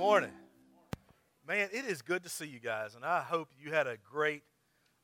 morning. Man, it is good to see you guys, and I hope you had a great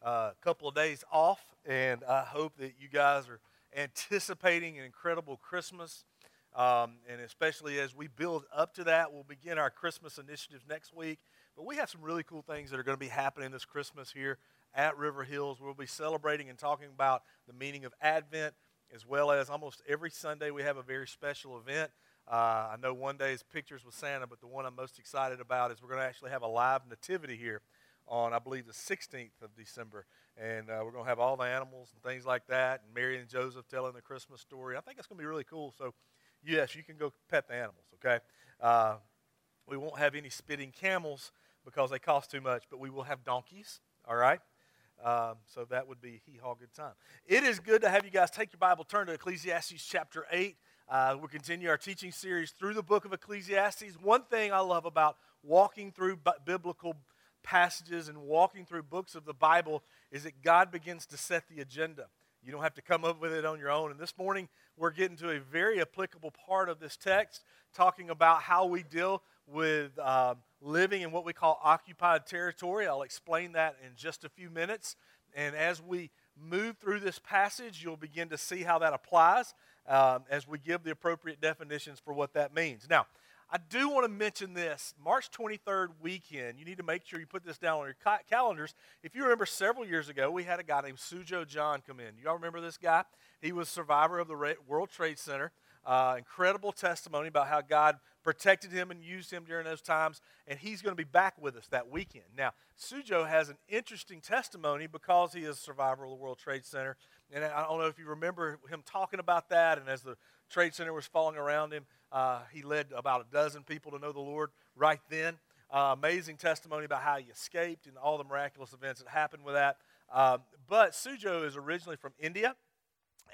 uh, couple of days off, and I hope that you guys are anticipating an incredible Christmas. Um, and especially as we build up to that, we'll begin our Christmas initiatives next week. But we have some really cool things that are going to be happening this Christmas here at River Hills. We'll be celebrating and talking about the meaning of Advent, as well as almost every Sunday we have a very special event. Uh, I know one day is pictures with Santa, but the one I'm most excited about is we're going to actually have a live nativity here on, I believe, the 16th of December. And uh, we're going to have all the animals and things like that, and Mary and Joseph telling the Christmas story. I think it's going to be really cool. So, yes, you can go pet the animals, okay? Uh, we won't have any spitting camels because they cost too much, but we will have donkeys, all right? Um, so that would be hee haw good time. It is good to have you guys take your Bible, turn to Ecclesiastes chapter 8. Uh, we'll continue our teaching series through the book of Ecclesiastes. One thing I love about walking through biblical passages and walking through books of the Bible is that God begins to set the agenda. You don't have to come up with it on your own. And this morning, we're getting to a very applicable part of this text, talking about how we deal with uh, living in what we call occupied territory. I'll explain that in just a few minutes. And as we move through this passage, you'll begin to see how that applies um, as we give the appropriate definitions for what that means. Now, I do want to mention this March 23rd weekend. You need to make sure you put this down on your ca- calendars. If you remember several years ago, we had a guy named Sujo John come in. You all remember this guy? He was survivor of the World Trade Center. Uh, incredible testimony about how God protected him and used him during those times, and he's going to be back with us that weekend. Now, Sujo has an interesting testimony because he is a survivor of the World Trade Center, and I don't know if you remember him talking about that, and as the Trade Center was falling around him, uh, he led about a dozen people to know the Lord right then. Uh, amazing testimony about how he escaped and all the miraculous events that happened with that. Um, but Sujo is originally from India,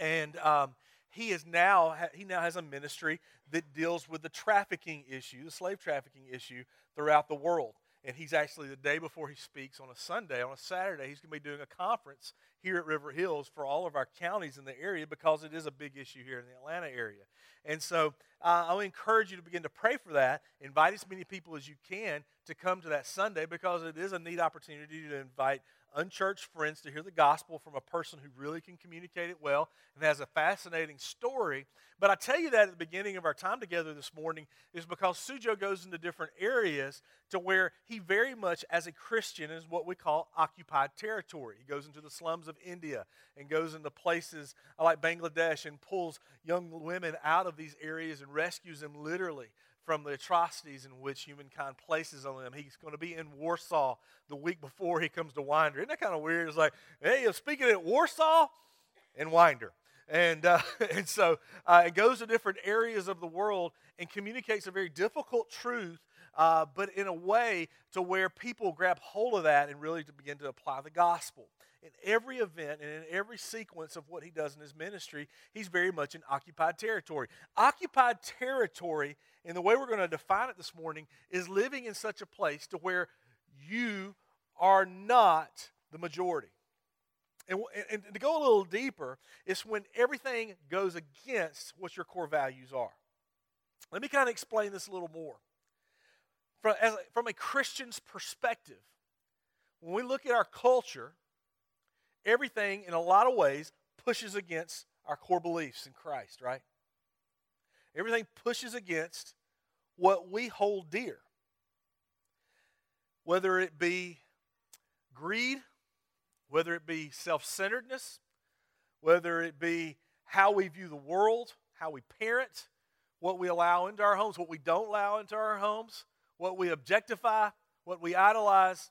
and um, he is now he now has a ministry that deals with the trafficking issue, the slave trafficking issue throughout the world. And he's actually the day before he speaks on a Sunday, on a Saturday, he's going to be doing a conference here at River Hills for all of our counties in the area because it is a big issue here in the Atlanta area. And so uh, I'll encourage you to begin to pray for that. Invite as many people as you can to come to that Sunday because it is a neat opportunity to invite unchurched friends to hear the gospel from a person who really can communicate it well and has a fascinating story. But I tell you that at the beginning of our time together this morning is because Sujo goes into different areas to where he very much, as a Christian, is what we call occupied territory. He goes into the slums of India and goes into places like Bangladesh and pulls young women out of these areas and rescues them literally from the atrocities in which humankind places on them. He's going to be in Warsaw the week before he comes to Winder. Isn't that kind of weird? It's like, hey, speaking at Warsaw and Winder. And, uh, and so uh, it goes to different areas of the world and communicates a very difficult truth, uh, but in a way to where people grab hold of that and really to begin to apply the gospel. In every event and in every sequence of what he does in his ministry, he's very much in occupied territory. Occupied territory and the way we're going to define it this morning is living in such a place to where you are not the majority. And, and, to go a little deeper, it's when everything goes against what your core values are. Let me kind of explain this a little more. From, as, from a Christian's perspective, when we look at our culture, everything in a lot of ways pushes against our core beliefs in Christ, right? Everything pushes against what we hold dear. Whether it be greed, whether it be self centeredness, whether it be how we view the world, how we parent, what we allow into our homes, what we don't allow into our homes, what we objectify, what we idolize.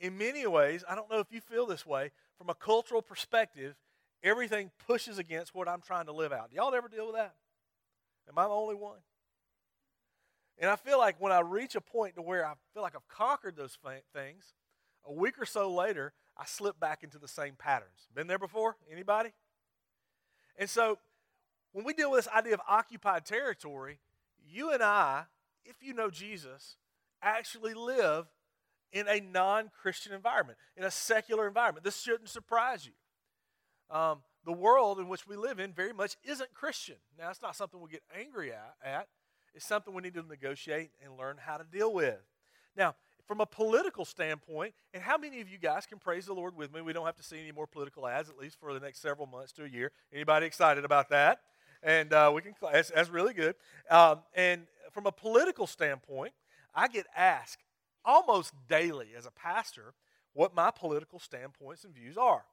In many ways, I don't know if you feel this way, from a cultural perspective, everything pushes against what I'm trying to live out. Do y'all ever deal with that? Am I the only one? And I feel like when I reach a point to where I feel like I've conquered those things, a week or so later, I slip back into the same patterns. Been there before? Anybody? And so when we deal with this idea of occupied territory, you and I, if you know Jesus, actually live in a non Christian environment, in a secular environment. This shouldn't surprise you. Um, the world in which we live in very much isn't Christian. Now, it's not something we get angry at, at is something we need to negotiate and learn how to deal with. Now, from a political standpoint, and how many of you guys can praise the Lord with me? We don't have to see any more political ads, at least for the next several months to a year. Anybody excited about that? And uh, we can. That's, that's really good. Um, and from a political standpoint, I get asked almost daily as a pastor what my political standpoints and views are.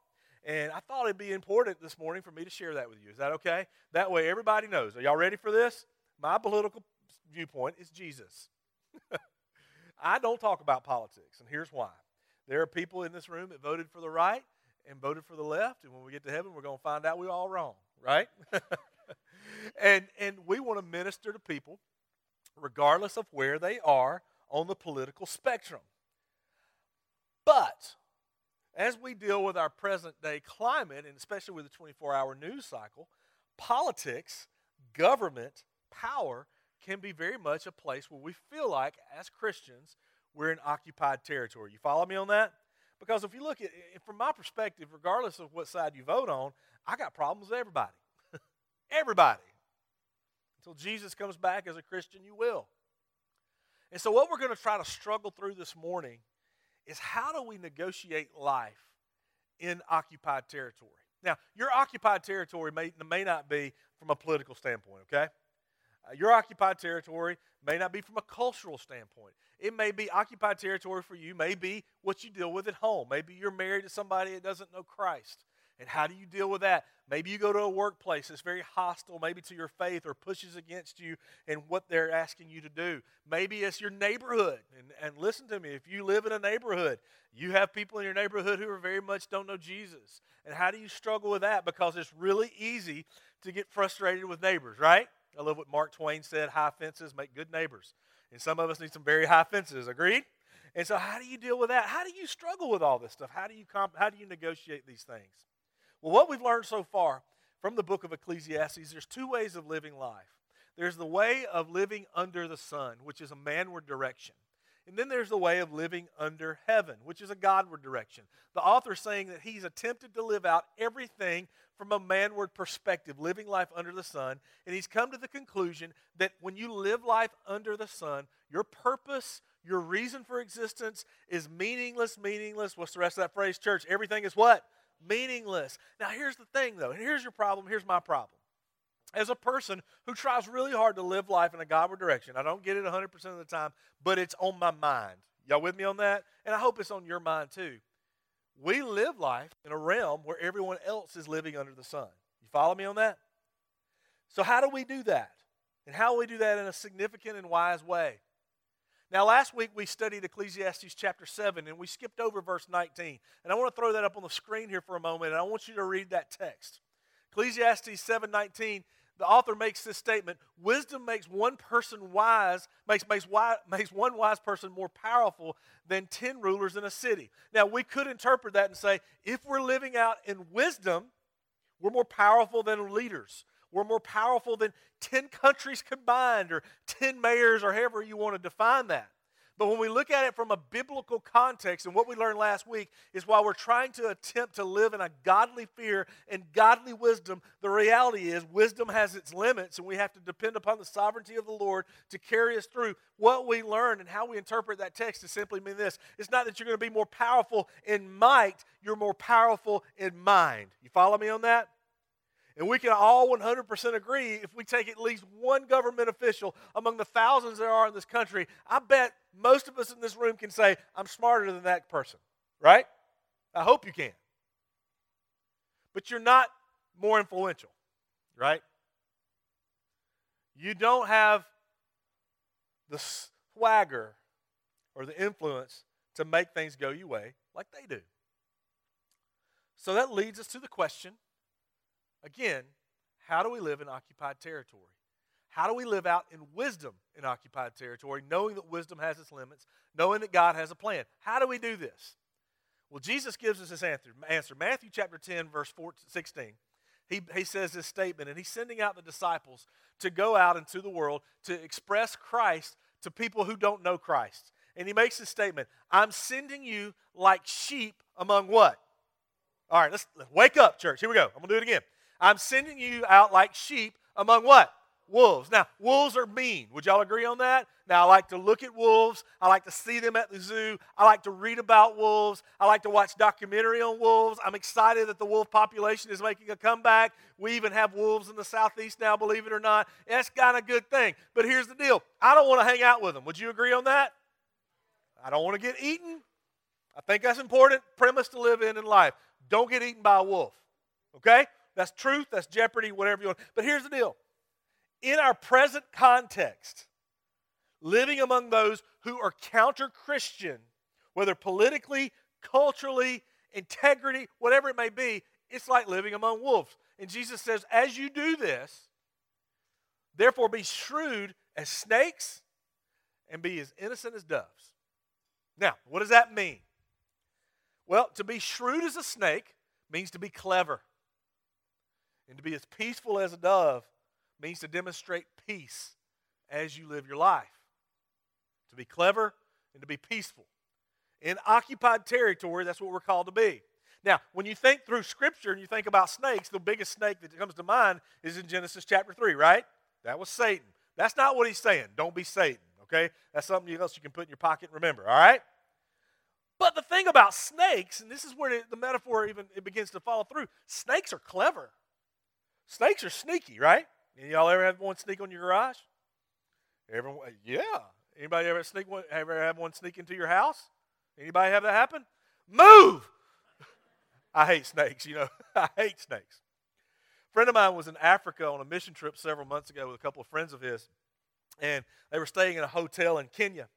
And I thought it'd be important this morning for me to share that with you. Is that okay? That way everybody knows. Are y'all ready for this? My political viewpoint is Jesus. I don't talk about politics, and here's why. There are people in this room that voted for the right and voted for the left, and when we get to heaven, we're going to find out we're all wrong, right? and, and we want to minister to people regardless of where they are on the political spectrum. But as we deal with our present day climate, and especially with the 24 hour news cycle, politics, government, power can be very much a place where we feel like, as Christians, we're in occupied territory. You follow me on that? Because if you look at from my perspective, regardless of what side you vote on, I got problems with everybody. everybody. Until Jesus comes back as a Christian, you will. And so, what we're going to try to struggle through this morning is how do we negotiate life in occupied territory? Now, your occupied territory may, may not be from a political standpoint, okay? Uh, your occupied territory may not be from a cultural standpoint. It may be occupied territory for you, may be what you deal with at home. Maybe you're married to somebody that doesn't know Christ. And how do you deal with that? Maybe you go to a workplace that's very hostile, maybe to your faith, or pushes against you and what they're asking you to do. Maybe it's your neighborhood. And, and listen to me, if you live in a neighborhood, you have people in your neighborhood who are very much don't know Jesus. And how do you struggle with that? Because it's really easy to get frustrated with neighbors, right? I love what Mark Twain said high fences make good neighbors. And some of us need some very high fences, agreed? And so, how do you deal with that? How do you struggle with all this stuff? How do you, comp- how do you negotiate these things? Well, what we've learned so far from the book of Ecclesiastes, there's two ways of living life. There's the way of living under the sun, which is a manward direction. And then there's the way of living under heaven, which is a Godward direction. The author saying that he's attempted to live out everything from a manward perspective, living life under the sun. And he's come to the conclusion that when you live life under the sun, your purpose, your reason for existence is meaningless, meaningless. What's the rest of that phrase, church? Everything is what? Meaningless. Now, here's the thing, though, and here's your problem, here's my problem. As a person who tries really hard to live life in a Godward direction, I don't get it 100% of the time, but it's on my mind. Y'all with me on that? And I hope it's on your mind too. We live life in a realm where everyone else is living under the sun. You follow me on that? So, how do we do that? And how do we do that in a significant and wise way? Now, last week we studied Ecclesiastes chapter 7 and we skipped over verse 19. And I want to throw that up on the screen here for a moment and I want you to read that text. Ecclesiastes 7:19, the author makes this statement, wisdom makes one person wise, makes, makes, wise, makes one wise person more powerful than 10 rulers in a city. Now, we could interpret that and say, if we're living out in wisdom, we're more powerful than leaders. We're more powerful than 10 countries combined or 10 mayors or however you want to define that. But when we look at it from a biblical context, and what we learned last week is while we're trying to attempt to live in a godly fear and godly wisdom, the reality is wisdom has its limits, and we have to depend upon the sovereignty of the Lord to carry us through. What we learn and how we interpret that text is simply mean this it's not that you're going to be more powerful in might, you're more powerful in mind. You follow me on that? And we can all 100% agree if we take at least one government official among the thousands there are in this country, I bet most of us in this room can say, I'm smarter than that person, right? I hope you can. But you're not more influential, right? You don't have the swagger or the influence to make things go your way like they do. So that leads us to the question Again, how do we live in occupied territory? How do we live out in wisdom in occupied territory, knowing that wisdom has its limits, knowing that God has a plan? How do we do this? Well, Jesus gives us answer. answer. Matthew chapter 10, verse 14, 16. He, he says this statement, and he's sending out the disciples to go out into the world to express Christ to people who don't know Christ. And he makes this statement I'm sending you like sheep among what? All right, let's, let's wake up, church. Here we go. I'm going to do it again. I'm sending you out like sheep among what? wolves. Now, wolves are mean. Would y'all agree on that? Now, I like to look at wolves. I like to see them at the zoo. I like to read about wolves. I like to watch documentary on wolves. I'm excited that the wolf population is making a comeback. We even have wolves in the southeast now, believe it or not. That's kind of a good thing. But here's the deal I don't want to hang out with them. Would you agree on that? I don't want to get eaten. I think that's important premise to live in in life. Don't get eaten by a wolf. Okay? That's truth, that's jeopardy, whatever you want. But here's the deal in our present context, living among those who are counter Christian, whether politically, culturally, integrity, whatever it may be, it's like living among wolves. And Jesus says, as you do this, therefore be shrewd as snakes and be as innocent as doves. Now, what does that mean? Well, to be shrewd as a snake means to be clever. And to be as peaceful as a dove means to demonstrate peace as you live your life. To be clever and to be peaceful. In occupied territory, that's what we're called to be. Now, when you think through Scripture and you think about snakes, the biggest snake that comes to mind is in Genesis chapter 3, right? That was Satan. That's not what he's saying. Don't be Satan, okay? That's something else you can put in your pocket and remember, all right? But the thing about snakes, and this is where the metaphor even it begins to follow through, snakes are clever. Snakes are sneaky, right? y'all ever have one sneak on your garage? Everyone, yeah. Anybody ever sneak one? Ever have one sneak into your house? Anybody have that happen? Move! I hate snakes. You know, I hate snakes. A friend of mine was in Africa on a mission trip several months ago with a couple of friends of his, and they were staying in a hotel in Kenya,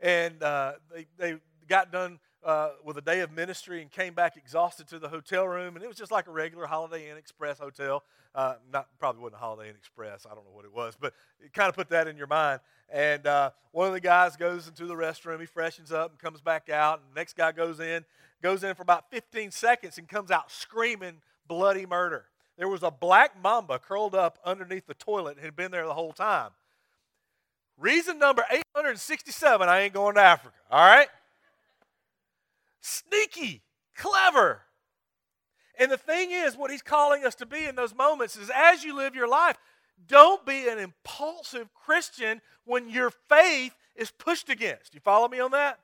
and uh, they they got done uh, with a day of ministry and came back exhausted to the hotel room. And it was just like a regular Holiday Inn Express hotel. Uh, not probably wasn't a Holiday Inn Express. I don't know what it was, but it kind of put that in your mind. And uh, one of the guys goes into the restroom. He freshens up and comes back out. And the next guy goes in, goes in for about 15 seconds and comes out screaming bloody murder. There was a black mamba curled up underneath the toilet and had been there the whole time. Reason number 867 I ain't going to Africa, all right? Sneaky, clever. And the thing is, what he's calling us to be in those moments is as you live your life, don't be an impulsive Christian when your faith is pushed against. You follow me on that?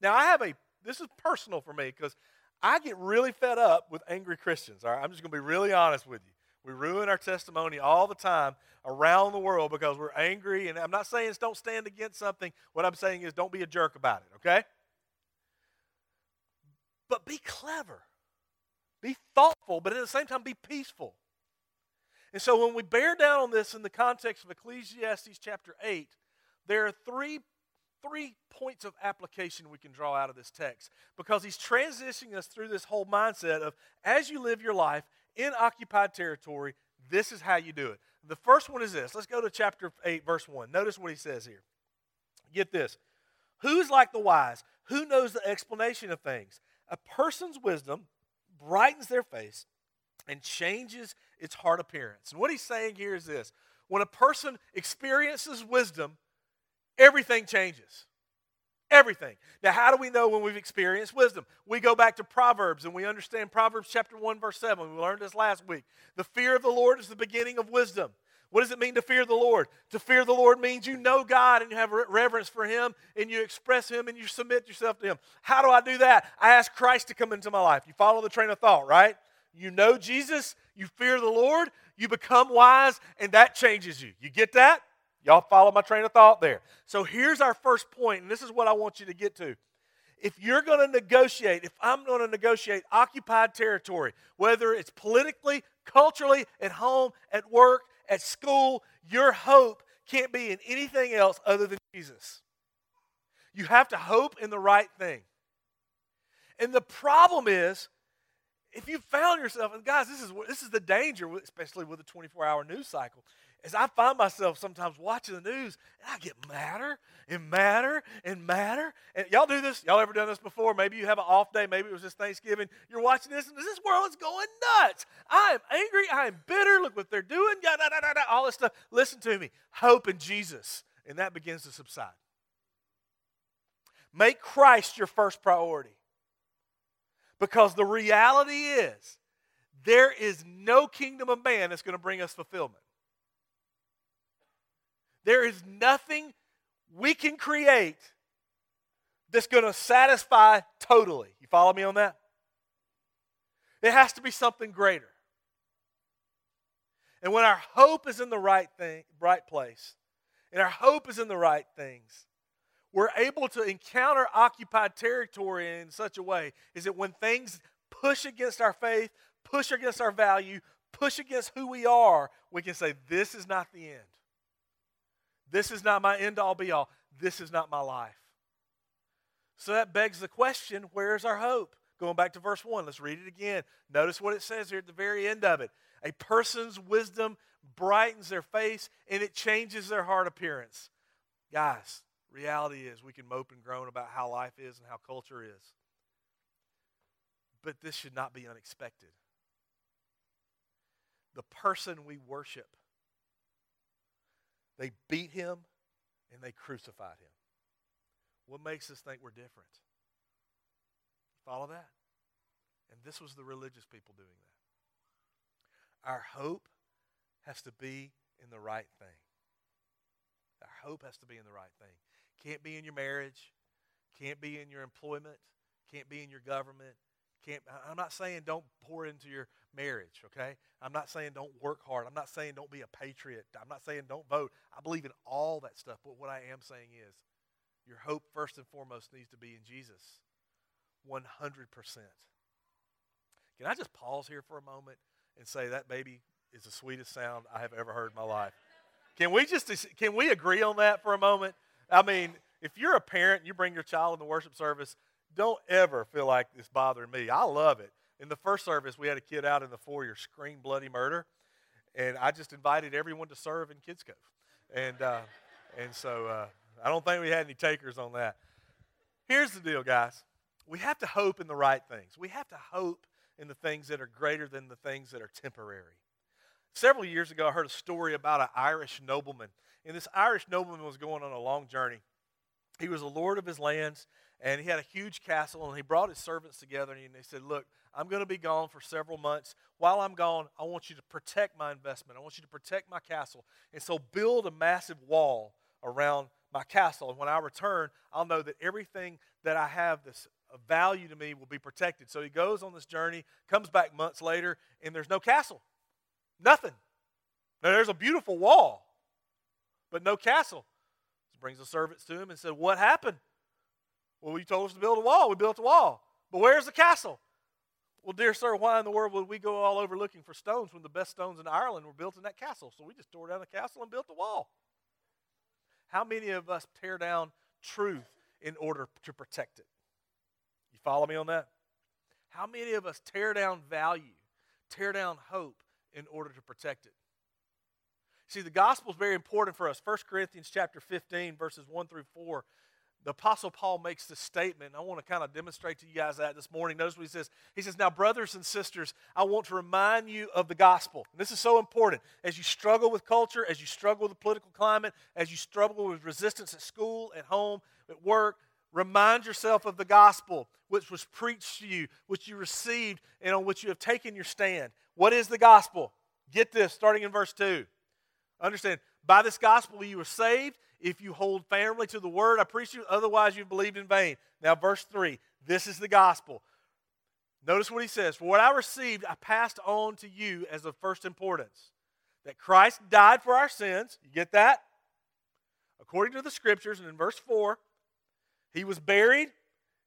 Now, I have a, this is personal for me because I get really fed up with angry Christians. All right, I'm just going to be really honest with you. We ruin our testimony all the time around the world because we're angry. And I'm not saying don't stand against something. What I'm saying is don't be a jerk about it, okay? But be clever, be thoughtful, but at the same time, be peaceful. And so when we bear down on this in the context of Ecclesiastes chapter 8, there are three, three points of application we can draw out of this text because he's transitioning us through this whole mindset of as you live your life in occupied territory, this is how you do it. The first one is this. Let's go to chapter 8, verse 1. Notice what he says here. Get this. Who's like the wise? Who knows the explanation of things? A person's wisdom brightens their face and changes its heart appearance. And what he's saying here is this when a person experiences wisdom, everything changes. Everything. Now, how do we know when we've experienced wisdom? We go back to Proverbs and we understand Proverbs chapter 1, verse 7. We learned this last week. The fear of the Lord is the beginning of wisdom. What does it mean to fear the Lord? To fear the Lord means you know God and you have reverence for Him and you express Him and you submit yourself to Him. How do I do that? I ask Christ to come into my life. You follow the train of thought, right? You know Jesus, you fear the Lord, you become wise, and that changes you. You get that? Y'all follow my train of thought there. So here's our first point, and this is what I want you to get to. If you're going to negotiate, if I'm going to negotiate occupied territory, whether it's politically, culturally, at home, at work, at school, your hope can't be in anything else other than Jesus. You have to hope in the right thing. And the problem is, if you found yourself, and guys, this is this is the danger, especially with the 24-hour news cycle, is I find myself sometimes watching the news and I get madder and madder and madder. And y'all do this? Y'all ever done this before? Maybe you have an off day. Maybe it was just Thanksgiving. You're watching this and this world is going nuts. I am angry. I am bitter. Look what they're doing. da, da, da, da, all this stuff. Listen to me. Hope in Jesus. And that begins to subside. Make Christ your first priority. Because the reality is, there is no kingdom of man that's going to bring us fulfillment. There is nothing we can create that's going to satisfy totally. You follow me on that? It has to be something greater. And when our hope is in the right thing, right place, and our hope is in the right things, we're able to encounter occupied territory in such a way is that when things push against our faith, push against our value, push against who we are, we can say, This is not the end. This is not my end all be all. This is not my life. So that begs the question where's our hope? Going back to verse 1, let's read it again. Notice what it says here at the very end of it. A person's wisdom brightens their face and it changes their heart appearance. Guys, reality is we can mope and groan about how life is and how culture is. But this should not be unexpected. The person we worship, they beat him and they crucified him. What makes us think we're different? Follow that? And this was the religious people doing that. Our hope has to be in the right thing. Our hope has to be in the right thing. Can't be in your marriage, can't be in your employment, can't be in your government. Can't, I'm not saying don't pour into your marriage, okay? I'm not saying don't work hard. I'm not saying don't be a patriot. I'm not saying don't vote. I believe in all that stuff. But what I am saying is your hope, first and foremost, needs to be in Jesus. 100%. Can I just pause here for a moment and say that baby is the sweetest sound I have ever heard in my life? Can we just can we agree on that for a moment? I mean, if you're a parent and you bring your child in the worship service, don't ever feel like it's bothering me. I love it. In the first service, we had a kid out in the foyer scream bloody murder, and I just invited everyone to serve in Kids Cove, and uh, and so uh, I don't think we had any takers on that. Here's the deal, guys. We have to hope in the right things. We have to hope in the things that are greater than the things that are temporary. Several years ago, I heard a story about an Irish nobleman. And this Irish nobleman was going on a long journey. He was a lord of his lands, and he had a huge castle, and he brought his servants together, and he said, Look, I'm going to be gone for several months. While I'm gone, I want you to protect my investment. I want you to protect my castle. And so build a massive wall around my castle. And when I return, I'll know that everything that I have this value to me will be protected. So he goes on this journey, comes back months later, and there's no castle. Nothing. Now there's a beautiful wall, but no castle. He brings the servants to him and said, What happened? Well, you told us to build a wall. We built a wall. But where's the castle? Well, dear sir, why in the world would we go all over looking for stones when the best stones in Ireland were built in that castle? So we just tore down the castle and built a wall. How many of us tear down truth in order to protect it? You follow me on that? How many of us tear down value, tear down hope in order to protect it? See, the gospel is very important for us. 1 Corinthians chapter 15, verses 1 through 4 the Apostle Paul makes this statement. I want to kind of demonstrate to you guys that this morning. Notice what he says. He says, Now, brothers and sisters, I want to remind you of the gospel. And this is so important. As you struggle with culture, as you struggle with the political climate, as you struggle with resistance at school, at home, at work, remind yourself of the gospel which was preached to you, which you received, and on which you have taken your stand. What is the gospel? Get this, starting in verse 2. Understand, by this gospel you were saved if you hold firmly to the word I preach you, otherwise you've believed in vain. Now, verse 3 this is the gospel. Notice what he says For what I received, I passed on to you as of first importance that Christ died for our sins. You get that? According to the scriptures, and in verse 4, he was buried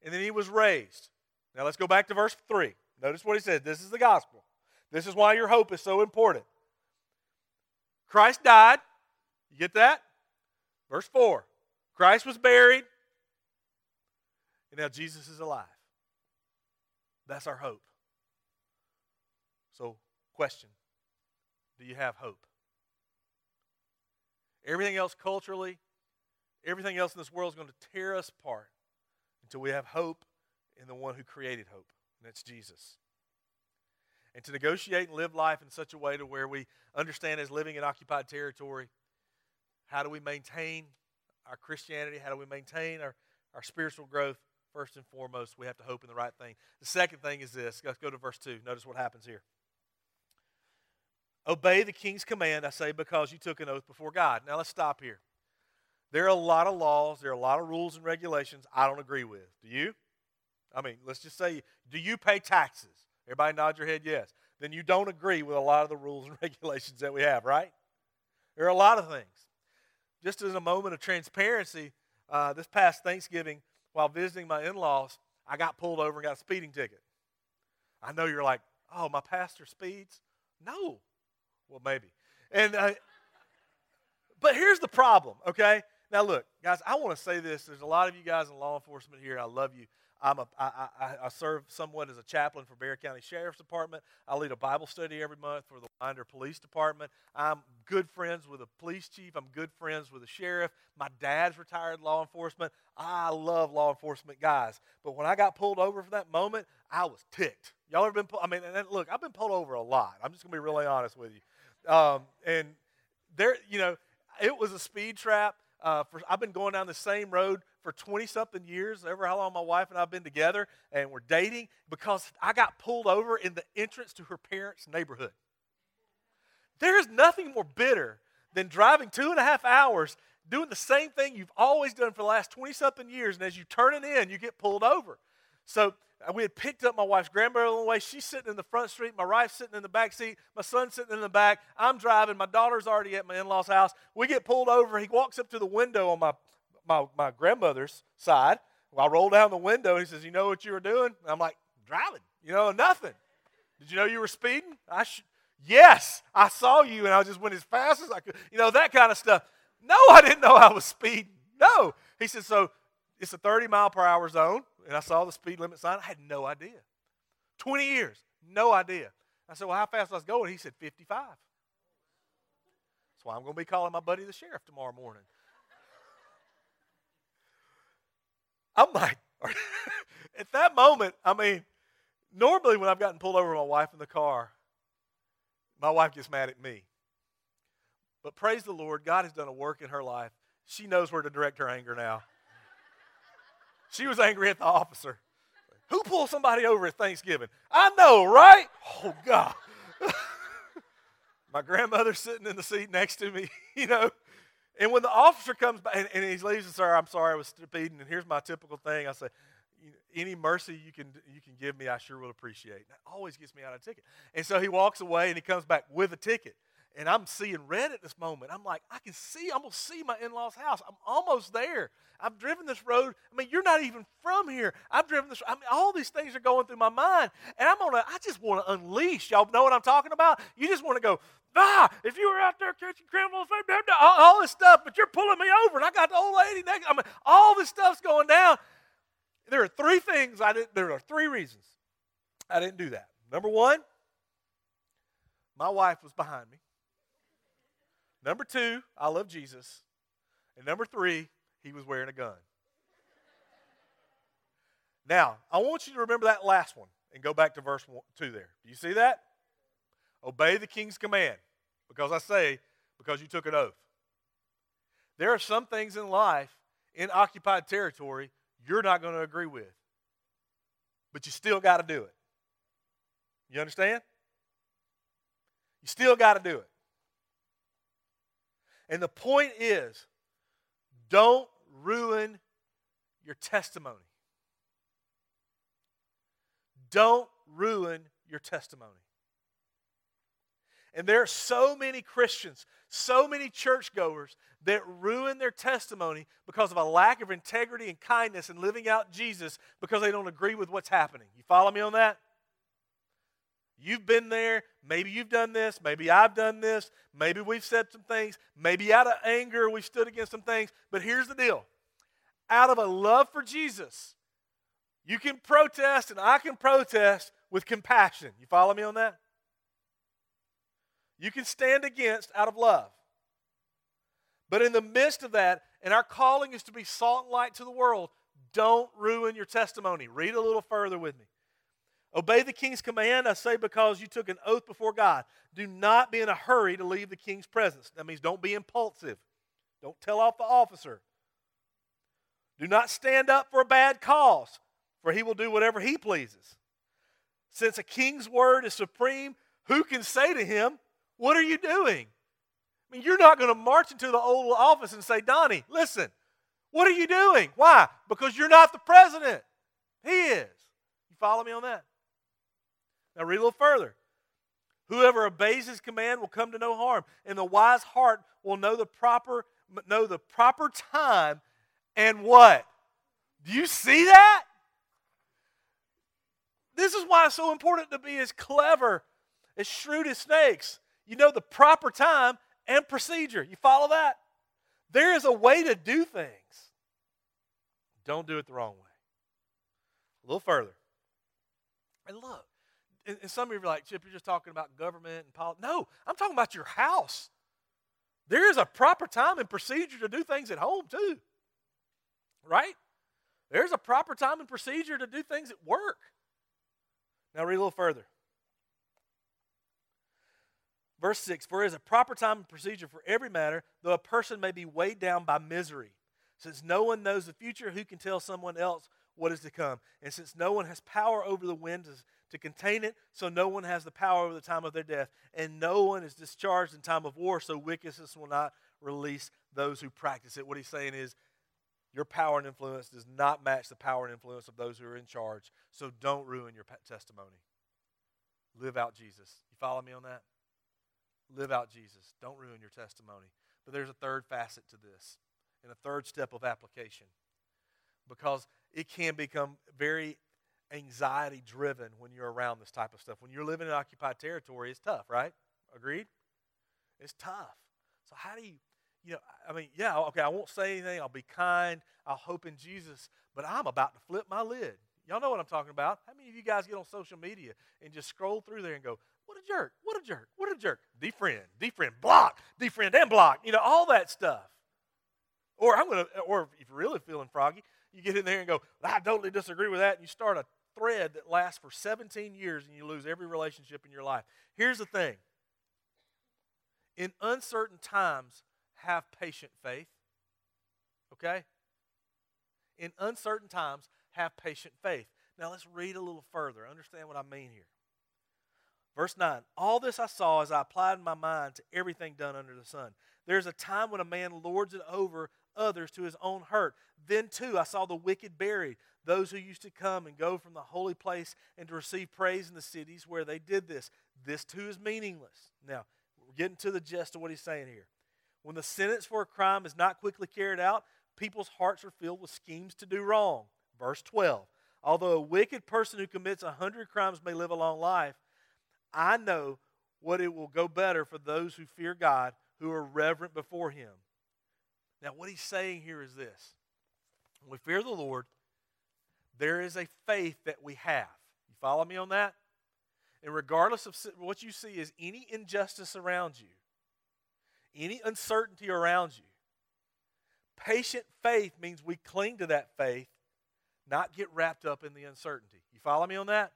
and then he was raised. Now let's go back to verse 3. Notice what he says. This is the gospel. This is why your hope is so important. Christ died. You get that? Verse 4 Christ was buried, and now Jesus is alive. That's our hope. So, question Do you have hope? Everything else culturally, everything else in this world is going to tear us apart until we have hope in the one who created hope, and that's Jesus. And to negotiate and live life in such a way to where we understand as living in occupied territory, how do we maintain our Christianity? How do we maintain our, our spiritual growth? First and foremost, we have to hope in the right thing. The second thing is this. Let's go to verse 2. Notice what happens here. Obey the king's command, I say, because you took an oath before God. Now let's stop here. There are a lot of laws, there are a lot of rules and regulations I don't agree with. Do you? I mean, let's just say, do you pay taxes? Everybody nod your head yes. Then you don't agree with a lot of the rules and regulations that we have, right? There are a lot of things. Just as a moment of transparency, uh, this past Thanksgiving, while visiting my in laws, I got pulled over and got a speeding ticket. I know you're like, oh, my pastor speeds? No. Well, maybe. And, uh, but here's the problem, okay? Now, look, guys, I want to say this. There's a lot of you guys in law enforcement here. I love you. I'm a, I, I, I serve somewhat as a chaplain for Barrow County Sheriff's Department. I lead a Bible study every month for the Winder Police Department. I'm good friends with a police chief. I'm good friends with a sheriff. My dad's retired law enforcement. I love law enforcement guys. But when I got pulled over for that moment, I was ticked. Y'all ever been? I mean, look, I've been pulled over a lot. I'm just gonna be really honest with you. Um, and there, you know, it was a speed trap. Uh, for I've been going down the same road for 20 something years, ever how long my wife and I have been together, and we're dating because I got pulled over in the entrance to her parents' neighborhood. There is nothing more bitter than driving two and a half hours doing the same thing you've always done for the last 20 something years, and as you turn it in, you get pulled over. So uh, we had picked up my wife's grandmother on the way. She's sitting in the front seat. My wife's sitting in the back seat. My son's sitting in the back. I'm driving. My daughter's already at my in law's house. We get pulled over. He walks up to the window on my, my, my grandmother's side. I roll down the window. He says, You know what you were doing? I'm like, Driving. You know, nothing. Did you know you were speeding? I sh- Yes, I saw you and I just went as fast as I could. You know, that kind of stuff. No, I didn't know I was speeding. No. He said, So it's a 30 mile per hour zone and I saw the speed limit sign. I had no idea. 20 years, no idea. I said, Well, how fast was I going? He said, 55. That's why I'm going to be calling my buddy the sheriff tomorrow morning. I'm like, at that moment, I mean, normally when I've gotten pulled over my wife in the car, my wife gets mad at me. But praise the Lord, God has done a work in her life. She knows where to direct her anger now. She was angry at the officer. Who pulled somebody over at Thanksgiving? I know, right? Oh, God. My grandmother's sitting in the seat next to me, you know. And when the officer comes back and, and he leaves, and sir, I'm sorry I was speeding, and here's my typical thing. I say, any mercy you can you can give me, I sure will appreciate. And That always gets me out of ticket. And so he walks away and he comes back with a ticket and I'm seeing red at this moment. I'm like, I can see, I'm gonna see my in-laws' house. I'm almost there. I've driven this road. I mean, you're not even from here. I've driven this. I mean, all these things are going through my mind, and I'm gonna. I just want to unleash. Y'all know what I'm talking about? You just want to go. Ah, if you were out there catching criminals, all, all this stuff, but you're pulling me over, and I got the old lady next. I mean, all this stuff's going down. There are three things I did. There are three reasons I didn't do that. Number one, my wife was behind me. Number two, I love Jesus. And number three, he was wearing a gun. Now, I want you to remember that last one and go back to verse 2 there. Do you see that? Obey the king's command. Because I say, because you took an oath. There are some things in life, in occupied territory, you're not going to agree with. But you still got to do it. You understand? You still got to do it. And the point is don't ruin your testimony. Don't ruin your testimony. And there are so many Christians, so many churchgoers that ruin their testimony because of a lack of integrity and kindness and living out Jesus because they don't agree with what's happening. You follow me on that? You've been there. Maybe you've done this. Maybe I've done this. Maybe we've said some things. Maybe out of anger we stood against some things. But here's the deal out of a love for Jesus, you can protest and I can protest with compassion. You follow me on that? You can stand against out of love. But in the midst of that, and our calling is to be salt and light to the world, don't ruin your testimony. Read a little further with me. Obey the king's command, I say, because you took an oath before God. Do not be in a hurry to leave the king's presence. That means don't be impulsive. Don't tell off the officer. Do not stand up for a bad cause, for he will do whatever he pleases. Since a king's word is supreme, who can say to him, What are you doing? I mean, you're not going to march into the Oval Office and say, Donnie, listen, what are you doing? Why? Because you're not the president. He is. You follow me on that? Now, read a little further. Whoever obeys his command will come to no harm, and the wise heart will know the proper know the proper time and what? Do you see that? This is why it's so important to be as clever, as shrewd as snakes. You know the proper time and procedure. You follow that? There is a way to do things. Don't do it the wrong way. A little further. And look, and, and some of you are like, Chip, you're just talking about government and politics. No, I'm talking about your house. There is a proper time and procedure to do things at home, too. Right? There's a proper time and procedure to do things at work. Now, read a little further. Verse 6 For there is a proper time and procedure for every matter, though a person may be weighed down by misery. Since no one knows the future, who can tell someone else what is to come? And since no one has power over the wind to, to contain it, so no one has the power over the time of their death. And no one is discharged in time of war, so wickedness will not release those who practice it. What he's saying is, your power and influence does not match the power and influence of those who are in charge. So don't ruin your testimony. Live out Jesus. You follow me on that? Live out Jesus. Don't ruin your testimony. But there's a third facet to this and a third step of application because it can become very anxiety driven when you're around this type of stuff. When you're living in occupied territory, it's tough, right? Agreed? It's tough. So, how do you, you know, I mean, yeah, okay, I won't say anything. I'll be kind. I'll hope in Jesus, but I'm about to flip my lid. Y'all know what I'm talking about. How many of you guys get on social media and just scroll through there and go, what a jerk, what a jerk, what a jerk, defriend, defriend, block, defriend and block, you know, all that stuff. Or I'm gonna, or if you're really feeling froggy, you get in there and go, I totally disagree with that, and you start a thread that lasts for 17 years and you lose every relationship in your life. Here's the thing in uncertain times, have patient faith. Okay? In uncertain times, have patient faith. Now let's read a little further. Understand what I mean here. Verse 9 All this I saw as I applied my mind to everything done under the sun. There's a time when a man lords it over others to his own hurt. Then, too, I saw the wicked buried, those who used to come and go from the holy place and to receive praise in the cities where they did this. This, too, is meaningless. Now, we're getting to the gist of what he's saying here. When the sentence for a crime is not quickly carried out, people's hearts are filled with schemes to do wrong. Verse 12. Although a wicked person who commits a hundred crimes may live a long life, I know what it will go better for those who fear God, who are reverent before Him. Now, what he's saying here is this when we fear the Lord, there is a faith that we have. You follow me on that? And regardless of what you see is any injustice around you, any uncertainty around you, patient faith means we cling to that faith, not get wrapped up in the uncertainty. You follow me on that?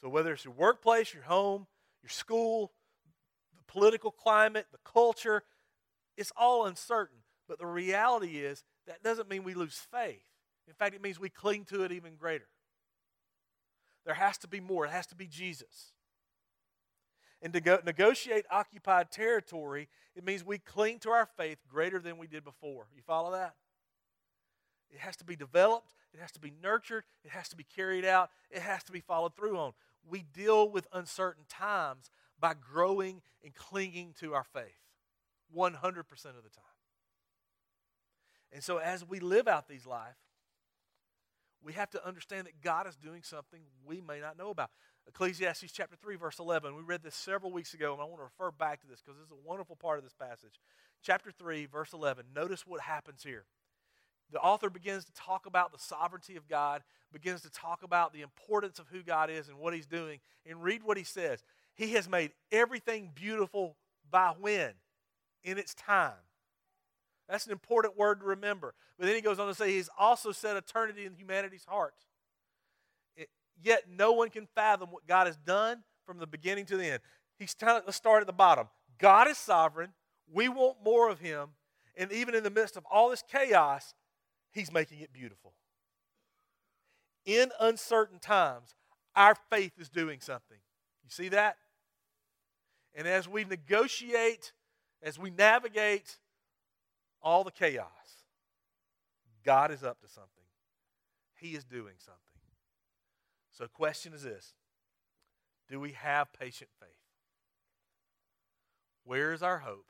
So, whether it's your workplace, your home, your school, the political climate, the culture, it's all uncertain. But the reality is that doesn't mean we lose faith. In fact, it means we cling to it even greater. There has to be more, it has to be Jesus. And to go, negotiate occupied territory, it means we cling to our faith greater than we did before. You follow that? It has to be developed, it has to be nurtured, it has to be carried out, it has to be followed through on we deal with uncertain times by growing and clinging to our faith 100% of the time. And so as we live out these life, we have to understand that God is doing something we may not know about. Ecclesiastes chapter 3, verse 11. We read this several weeks ago, and I want to refer back to this because this is a wonderful part of this passage. Chapter 3, verse 11. Notice what happens here the author begins to talk about the sovereignty of God, begins to talk about the importance of who God is and what He's doing. And read what He says. He has made everything beautiful by when? In its time. That's an important word to remember. But then he goes on to say He's also set eternity in humanity's heart. It, yet no one can fathom what God has done from the beginning to the end. He's telling, let's start at the bottom. God is sovereign. We want more of Him. And even in the midst of all this chaos, He's making it beautiful. In uncertain times, our faith is doing something. You see that? And as we negotiate, as we navigate all the chaos, God is up to something. He is doing something. So, the question is this Do we have patient faith? Where is our hope?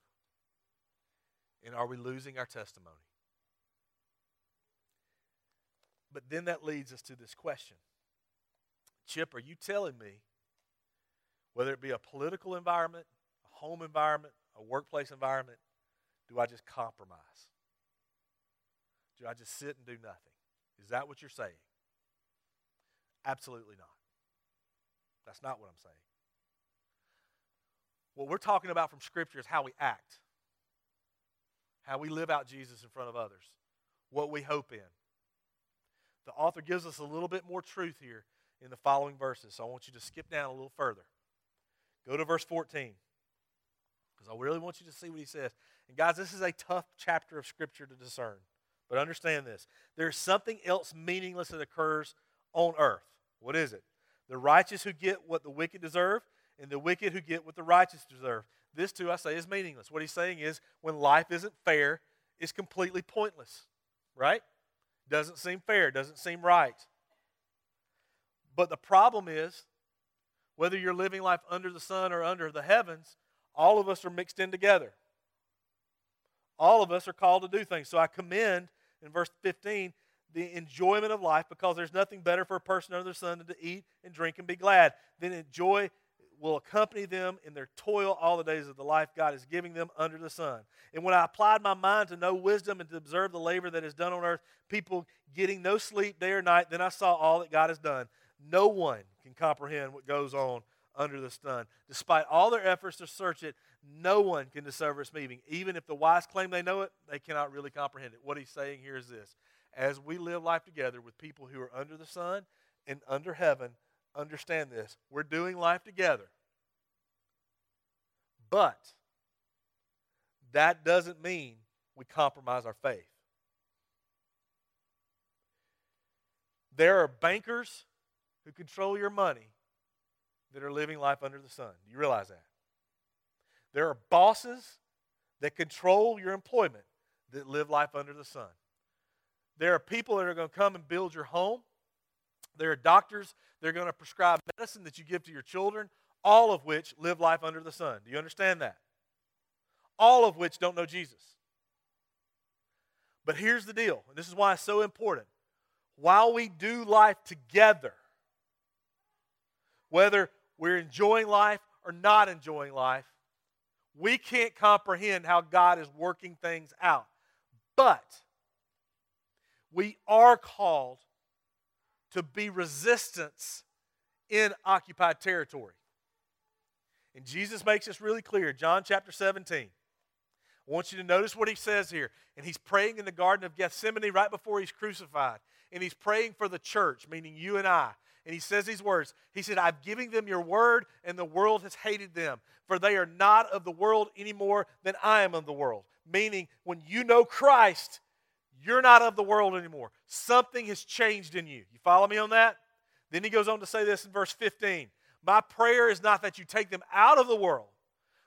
And are we losing our testimony? But then that leads us to this question Chip, are you telling me, whether it be a political environment, a home environment, a workplace environment, do I just compromise? Do I just sit and do nothing? Is that what you're saying? Absolutely not. That's not what I'm saying. What we're talking about from Scripture is how we act, how we live out Jesus in front of others, what we hope in. The author gives us a little bit more truth here in the following verses, so I want you to skip down a little further. Go to verse 14, because I really want you to see what he says. And guys, this is a tough chapter of Scripture to discern. But understand this there's something else meaningless that occurs on earth. What is it? The righteous who get what the wicked deserve, and the wicked who get what the righteous deserve. This, too, I say, is meaningless. What he's saying is when life isn't fair, it's completely pointless, right? Doesn't seem fair, doesn't seem right. But the problem is, whether you're living life under the sun or under the heavens, all of us are mixed in together. All of us are called to do things. So I commend in verse 15 the enjoyment of life because there's nothing better for a person under the sun than to eat and drink and be glad. Then enjoy will accompany them in their toil all the days of the life God is giving them under the sun. And when I applied my mind to know wisdom and to observe the labor that is done on earth, people getting no sleep day or night, then I saw all that God has done. No one can comprehend what goes on under the sun. Despite all their efforts to search it, no one can discover its meaning. Even if the wise claim they know it, they cannot really comprehend it. What he's saying here is this as we live life together with people who are under the sun and under heaven, understand this. We're doing life together. But that doesn't mean we compromise our faith. There are bankers who control your money that are living life under the sun. Do you realize that? There are bosses that control your employment that live life under the sun. There are people that are going to come and build your home. There are doctors that are going to prescribe medicine that you give to your children, all of which live life under the sun. Do you understand that? All of which don't know Jesus. But here's the deal, and this is why it's so important. While we do life together, whether we're enjoying life or not enjoying life, we can't comprehend how God is working things out. But we are called to be resistance in occupied territory. And Jesus makes this really clear. John chapter 17. I want you to notice what he says here. And he's praying in the Garden of Gethsemane right before he's crucified. And he's praying for the church, meaning you and I. And he says these words He said, I'm giving them your word, and the world has hated them, for they are not of the world any more than I am of the world. Meaning, when you know Christ, you're not of the world anymore. Something has changed in you. You follow me on that? Then he goes on to say this in verse 15 My prayer is not that you take them out of the world,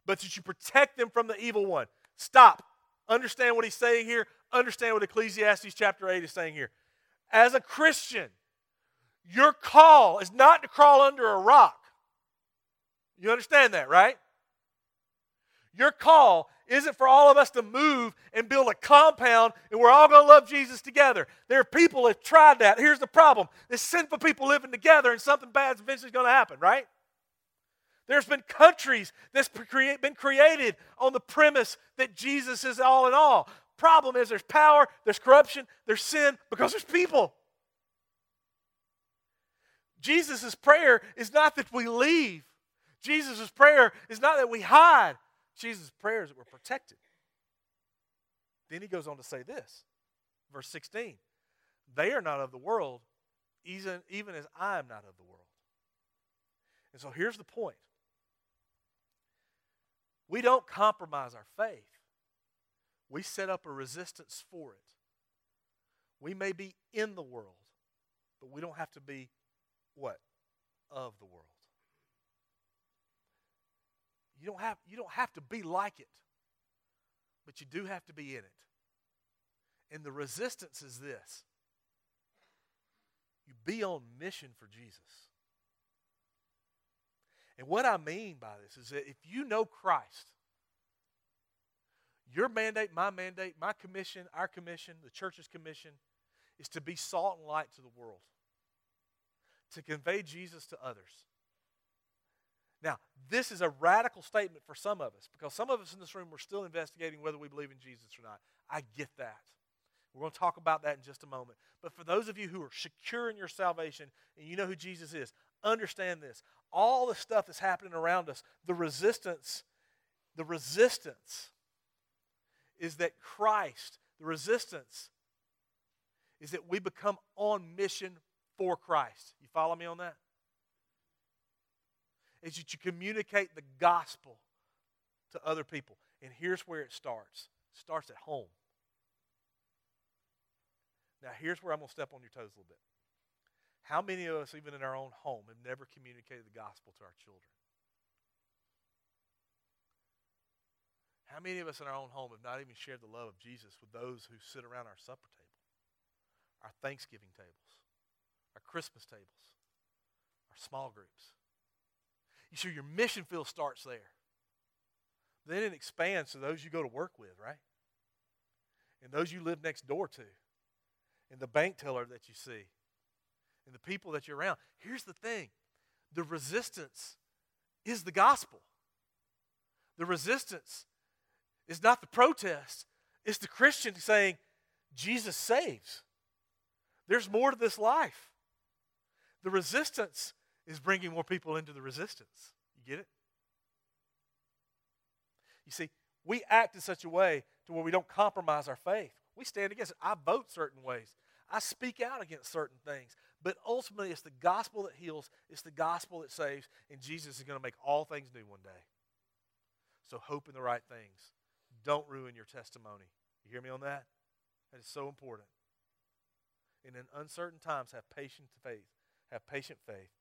but that you protect them from the evil one. Stop. Understand what he's saying here. Understand what Ecclesiastes chapter 8 is saying here. As a Christian, your call is not to crawl under a rock. You understand that, right? Your call isn't for all of us to move and build a compound and we're all going to love Jesus together. There are people that tried that. Here's the problem there's sinful people living together and something bad's eventually going to happen, right? There's been countries that's been created on the premise that Jesus is all in all. Problem is, there's power, there's corruption, there's sin because there's people. Jesus' prayer is not that we leave. Jesus' prayer is not that we hide. Jesus' prayer is that we're protected. Then he goes on to say this, verse 16 They are not of the world, even, even as I am not of the world. And so here's the point we don't compromise our faith, we set up a resistance for it. We may be in the world, but we don't have to be what? Of the world. You don't have, you don't have to be like it, but you do have to be in it. And the resistance is this you be on mission for Jesus. And what I mean by this is that if you know Christ, your mandate, my mandate, my commission, our commission, the church's commission is to be salt and light to the world, to convey Jesus to others. Now, this is a radical statement for some of us because some of us in this room are still investigating whether we believe in Jesus or not. I get that. We're going to talk about that in just a moment. But for those of you who are secure in your salvation and you know who Jesus is, understand this. All the stuff that's happening around us, the resistance, the resistance is that Christ, the resistance is that we become on mission for Christ. You follow me on that? Is that you communicate the gospel to other people. And here's where it starts it starts at home. Now, here's where I'm going to step on your toes a little bit. How many of us, even in our own home, have never communicated the gospel to our children? How many of us in our own home have not even shared the love of Jesus with those who sit around our supper table, our Thanksgiving tables, our Christmas tables, our small groups? You see, your mission field starts there. Then it expands to those you go to work with, right? And those you live next door to, and the bank teller that you see, and the people that you're around. Here's the thing the resistance is the gospel. The resistance is not the protest, it's the Christian saying, Jesus saves. There's more to this life. The resistance is bringing more people into the resistance. You get it? You see, we act in such a way to where we don't compromise our faith. We stand against it. I vote certain ways. I speak out against certain things. But ultimately, it's the gospel that heals, it's the gospel that saves, and Jesus is going to make all things new one day. So hope in the right things. Don't ruin your testimony. You hear me on that? That is so important. And in uncertain times, have patient faith. Have patient faith.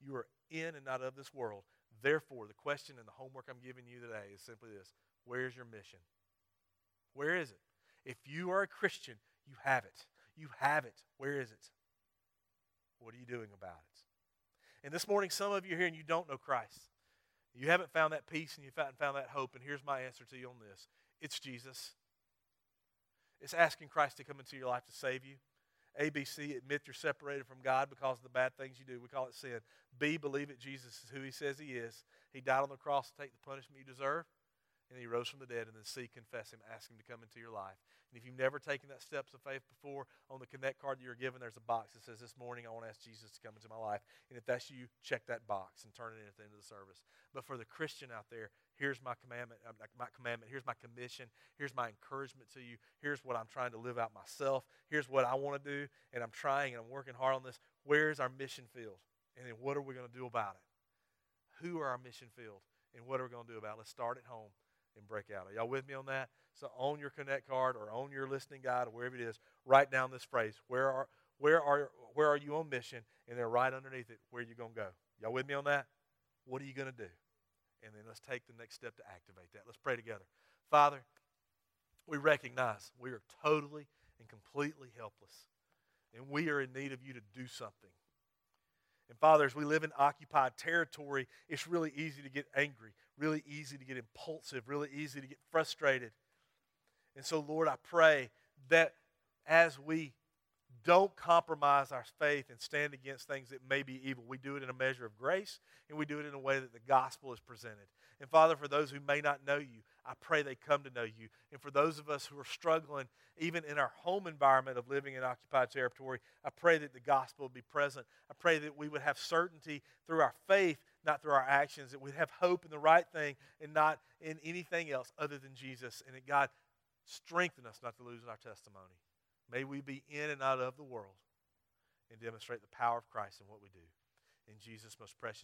You are in and not of this world. Therefore, the question and the homework I'm giving you today is simply this Where's your mission? Where is it? If you are a Christian, you have it. You have it. Where is it? What are you doing about it? And this morning, some of you are here and you don't know Christ. You haven't found that peace and you haven't found that hope. And here's my answer to you on this it's Jesus. It's asking Christ to come into your life to save you. ABC, admit you're separated from God because of the bad things you do. We call it sin. B, believe that Jesus is who he says he is. He died on the cross to take the punishment you deserve, and he rose from the dead. And then C, confess him, ask him to come into your life. And if you've never taken that steps of faith before, on the Connect card that you're given, there's a box that says, This morning I want to ask Jesus to come into my life. And if that's you, check that box and turn it in at the end of the service. But for the Christian out there, here's my commandment, uh, my commandment, here's my commission, here's my encouragement to you, here's what I'm trying to live out myself, here's what I want to do, and I'm trying and I'm working hard on this. Where's our mission field? And then what are we going to do about it? Who are our mission field? And what are we going to do about it? Let's start at home and break out. Are y'all with me on that? So on your Connect card or on your listening guide or wherever it is, write down this phrase. Where are where are where are you on mission? And then right underneath it, where are you gonna go? Y'all with me on that? What are you gonna do? And then let's take the next step to activate that. Let's pray together. Father, we recognize we are totally and completely helpless. And we are in need of you to do something. And Father, as we live in occupied territory, it's really easy to get angry, really easy to get impulsive, really easy to get frustrated. And so, Lord, I pray that as we don't compromise our faith and stand against things that may be evil. We do it in a measure of grace, and we do it in a way that the gospel is presented. And Father, for those who may not know you, I pray they come to know you. And for those of us who are struggling, even in our home environment of living in occupied territory, I pray that the gospel would be present. I pray that we would have certainty through our faith, not through our actions, that we'd have hope in the right thing and not in anything else other than Jesus. And that God, Strengthen us not to lose our testimony. May we be in and out of the world and demonstrate the power of Christ in what we do. In Jesus' most precious